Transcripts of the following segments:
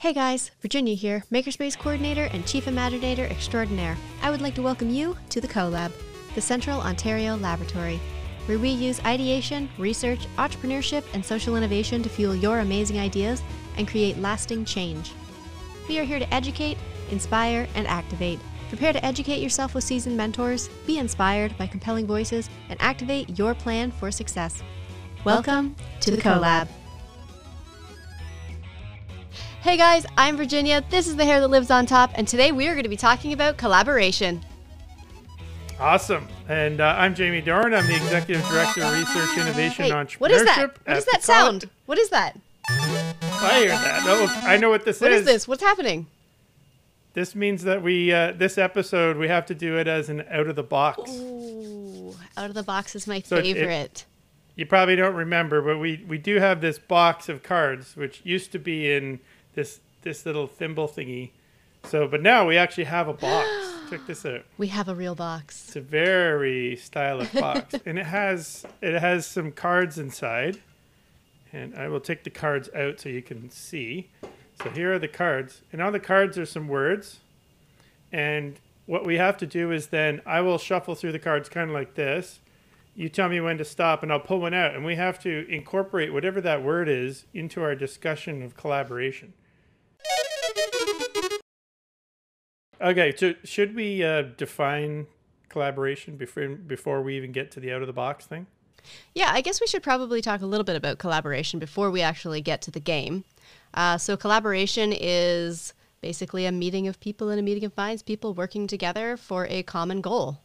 Hey guys, Virginia here, Makerspace Coordinator and Chief Imaginator Extraordinaire. I would like to welcome you to the CoLab, the Central Ontario Laboratory, where we use ideation, research, entrepreneurship, and social innovation to fuel your amazing ideas and create lasting change. We are here to educate, inspire, and activate. Prepare to educate yourself with seasoned mentors, be inspired by compelling voices, and activate your plan for success. Welcome, to the CoLab. Hey guys, I'm Virginia. This is the hair that lives on top, and today we are going to be talking about collaboration. Awesome. And uh, I'm Jamie Dorn. I'm the Executive Director of Research, Innovation, Hey, Entrepreneurship. what is that? What at does that sound? What is that? I hear that. Oh, I know what this is. What is. is this? What's happening? This means that we, uh, this episode, we have to do it as an out of the box. Ooh, out of the box is my So it- favorite. You probably don't remember, but we, we do have this box of cards, which used to be in this this little thimble thingy. So, but now we actually have a box. Check this out. we have a real box. It's a very stylish box, and it has it has some cards inside. And I will take the cards out so you can see. So here are the cards, and on the cards are some words. And what we have to do is then I will shuffle through the cards kind of like this. You tell me when to stop, and I'll pull one out, and we have to incorporate whatever that word is into our discussion of collaboration. Okay, so should we uh, define collaboration before before we even get to the out of the box thing? Yeah, I guess we should probably talk a little bit about collaboration before we actually get to the game. Uh, so, collaboration is basically a meeting of people and a meeting of minds, people working together for a common goal.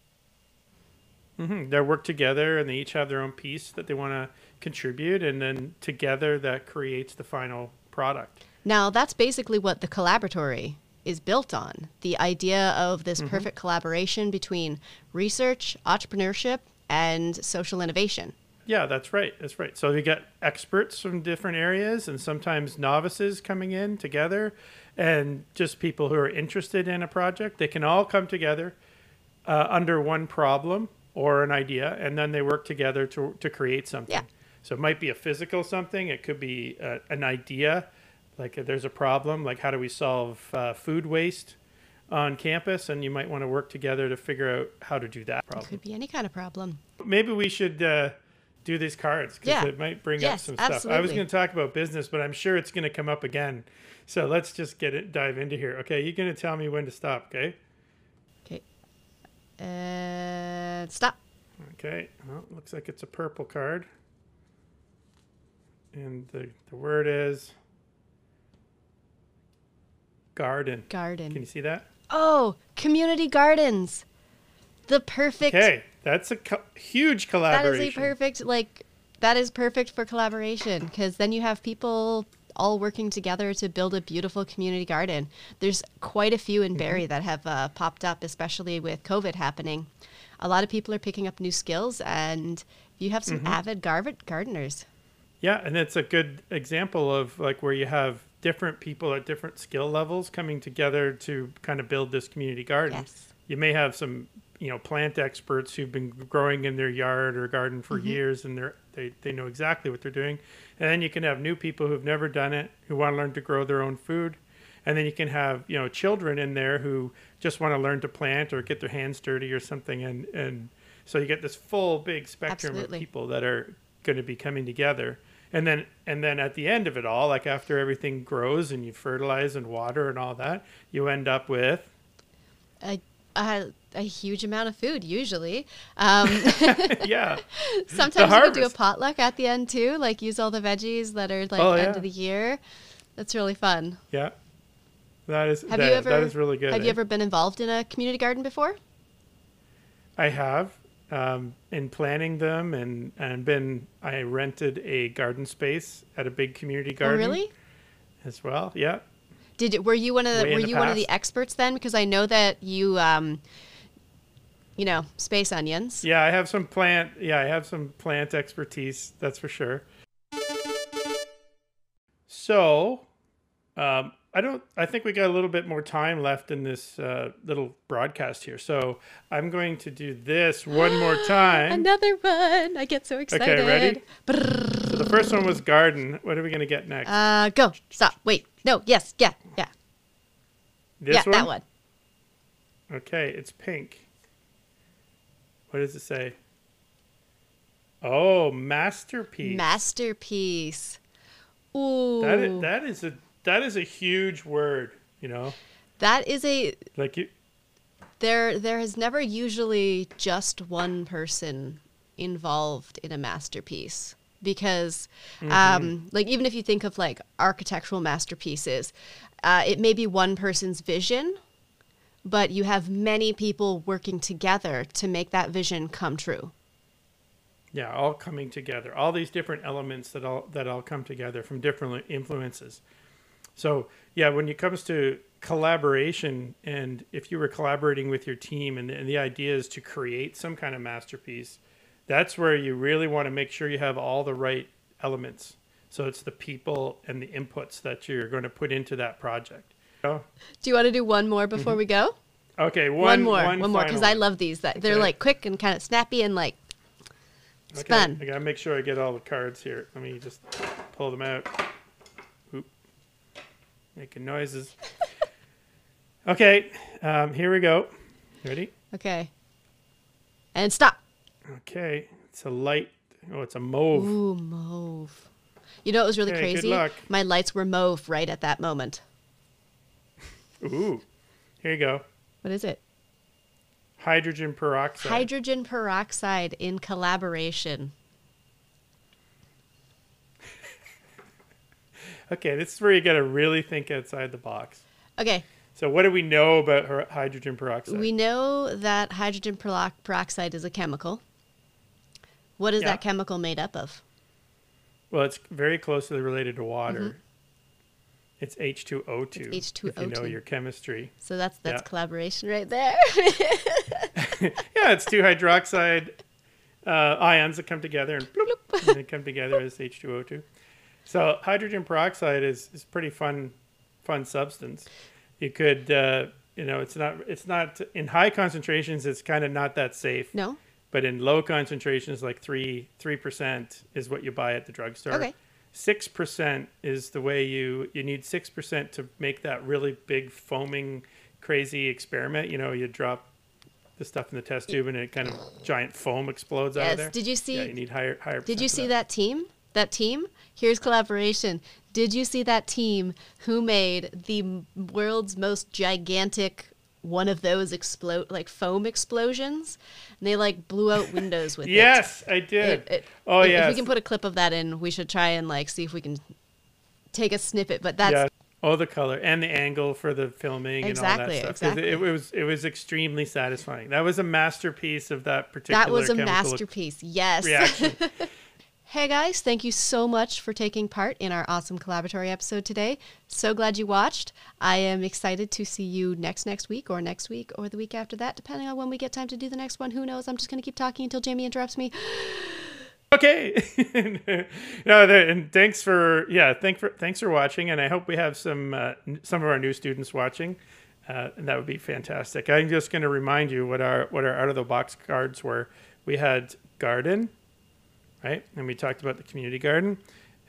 Mm-hmm. They work together and they each have their own piece that they want to contribute, and then together that creates the final product. Now, that's basically what the collaboratory is built on the idea of this perfect collaboration between research, entrepreneurship, and social innovation. Yeah, that's right. That's right. So we get experts from different areas and sometimes novices coming in together and just people who are interested in a project. They can all come together uh, under one problem or an idea and then they work together to, to create something. Yeah. So it might be a physical something, it could be uh, an idea. Like if there's a problem, like how do we solve uh, food waste on campus? And you might want to work together to figure out how to do that problem Could be any kind of problem. maybe we should uh, do these cards because Yeah. it might bring Yes, up some stuff. I was going to talk about business, but I'm sure it's going to come up again. So let's just get it dive into here. Okay, you're going to tell me when to stop. Okay. Okay. And stop. Okay. Well, looks like it's a purple card, and the the word is garden. Garden. Can you see that? Oh, community gardens. The perfect. Okay, that's a co- huge collaboration. is a perfect like. That is perfect for collaboration because then you have people all working together to build a beautiful community garden. There's quite a few in Mm-hmm. That have uh, popped up, especially with COVID happening. A lot of people are picking up new skills, and you have Mm-hmm. some avid gar- gardeners. Yeah, and it's a good example of like where you have different people at different skill levels coming together to kind of build this community garden. Yes. You may have some, you know, plant experts who've been growing in their yard or garden for Mm-hmm. years and they're they, they know exactly what they're doing. And then you can have new people who've never done it, who want to learn to grow their own food. And then you can have, you know, children in there who just want to learn to plant or get their hands dirty or something and and so you get this full big spectrum Absolutely. of people that are going to be coming together and then and then at the end of it all like after everything grows and you fertilize and water and all that you end up with A, a, a huge amount of food, usually. Um, yeah sometimes we do a potluck at the end too, like use all the veggies that are like Oh, end yeah. of the year. That's really fun. yeah that is Have that, you ever? that is really good Have eh? you ever been involved in a community garden before? i have um, in planning them and and been i rented a garden space at a big community garden Oh, really? as well yeah Did you, were you one of the Way were the you one of the experts then? Because I know that you, um, you know, space onions. yeah i have some plant yeah i have some plant expertise that's for sure so um, i don't i think we got a little bit more time left in this uh, little broadcast here so i'm going to do this one more time Another one! I get so excited. okay ready so the first one was garden what are we going to get next Uh, go. Stop. Wait. No, yes, yeah, yeah. This yeah, one? that one. Okay, it's pink. What does it say? Oh, masterpiece. Masterpiece. Ooh. That is, that is a that is a huge word, you know. that is a Like you there there has never usually just one person involved in a masterpiece because um, like even if you think of like architectural masterpieces uh, it may be one person's vision but you have many people working together to make that vision come true yeah, all coming together. All these different elements that all that all come together from different influences. So, yeah, when it comes to collaboration and if you were collaborating with your team and, and the idea is to create some kind of masterpiece, that's where you really want to make sure you have all the right elements. So it's the people and the inputs that you're going to put into that project. Do you want to do one more before mm-hmm. we go okay, one, one, more one, more because i love these that they're like quick and kind of snappy and like it's Okay, fun I gotta make sure I get all the cards here. Let me just pull them out. Making noises. okay, um, here we go. Ready? okay and stop Okay, it's a light. Oh, it's a mauve. Ooh, mauve. You know it was really Okay, good crazy? luck. My lights were mauve right at that moment. Ooh. Here you go. What is it? Hydrogen peroxide. Hydrogen peroxide in collaboration. Okay, this is where you gotta really think outside the box. Okay, So, what do we know about hydrogen peroxide? we know that hydrogen peroxide is a chemical. What is Yeah. that chemical made up of? Well, it's very closely related to water. It's H2O2. Mm-hmm. It's If you know H2O2. your chemistry. So that's that's Yeah. collaboration right there. Yeah, it's two hydroxide uh, ions that come together and, bloop, and they come together as H2O2. So hydrogen peroxide is, is pretty fun, fun substance. You could, uh, you know, it's not, it's not in high concentrations. It's kind of not that safe. no? But in low concentrations, like three three percent is what you buy at the drugstore. Okay. Six percent is the way you you need six percent to make that really big foaming crazy experiment. You know, you drop the stuff in the test tube and it kind of giant foam explodes out of Yes. there. Did you see yeah, you need higher higher. Did you see of that team? That team? Here's collaboration. Did you see that team who made the world's most gigantic one of those explode like foam explosions? And they like blew out windows with it. Yes, I did. It- it- oh yeah. If we can put a clip of that in, we should try and like see if we can take a snippet. But that's yeah. Oh, the color and the angle for the filming Exactly, and all that stuff. 'Cause It, it was it was extremely satisfying. That was a masterpiece of that particular. that was a masterpiece. Yes. reaction. Hey guys, thank you so much for taking part in our awesome collaboratory episode today. So glad you watched. I am excited to see you next next week or next week or the week after that, depending on when we get time to do the next one. Who knows? I'm just going to keep talking until Jamie interrupts me. okay. no, and thanks for yeah, thanks for thanks for watching, and I hope we have some uh, some of our new students watching. Uh, and that would be fantastic. I'm just going to remind you what our what our out of the box cards were. We had garden, right? And we talked about the community garden,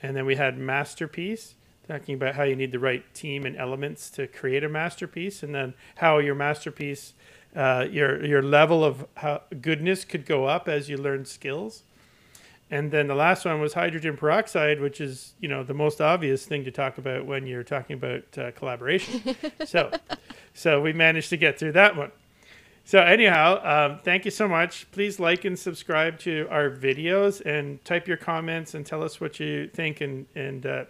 and then we had masterpiece, talking about how you need the right team and elements to create a masterpiece, and then how your masterpiece, uh, your your level of how goodness could go up as you learn skills. And then the last one was hydrogen peroxide, which is you know the most obvious thing to talk about when you're talking about uh, collaboration. so, so we managed to get through that one. So anyhow, um, thank you so much. Please like and subscribe to our videos and type your comments and tell us what you think. And and uh,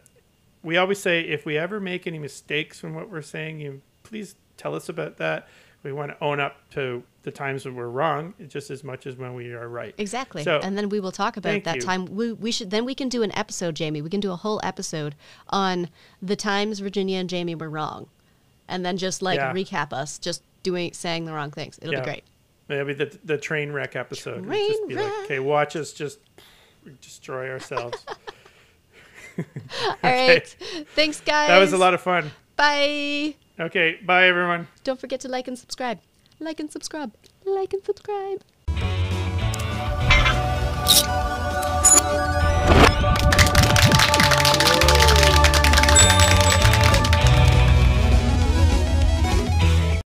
we always say if we ever make any mistakes from what we're saying, you please tell us about that. We want to own up to the times when we're wrong just as much as when we are right. Exactly. So, and then we will talk about that you. time. We, we should then we can do an episode, Jamie. We can do a whole episode on the times Virginia and Jamie were wrong. And then just like Yeah. recap us just doing saying the wrong things. It'll Yeah. be great. Maybe the the train wreck episode. Train just be like, wreck. okay, watch us just destroy ourselves. All right. Thanks guys. that was a lot of fun. Bye. Okay, bye everyone. Don't forget to like and subscribe. Like and subscribe. Like and subscribe.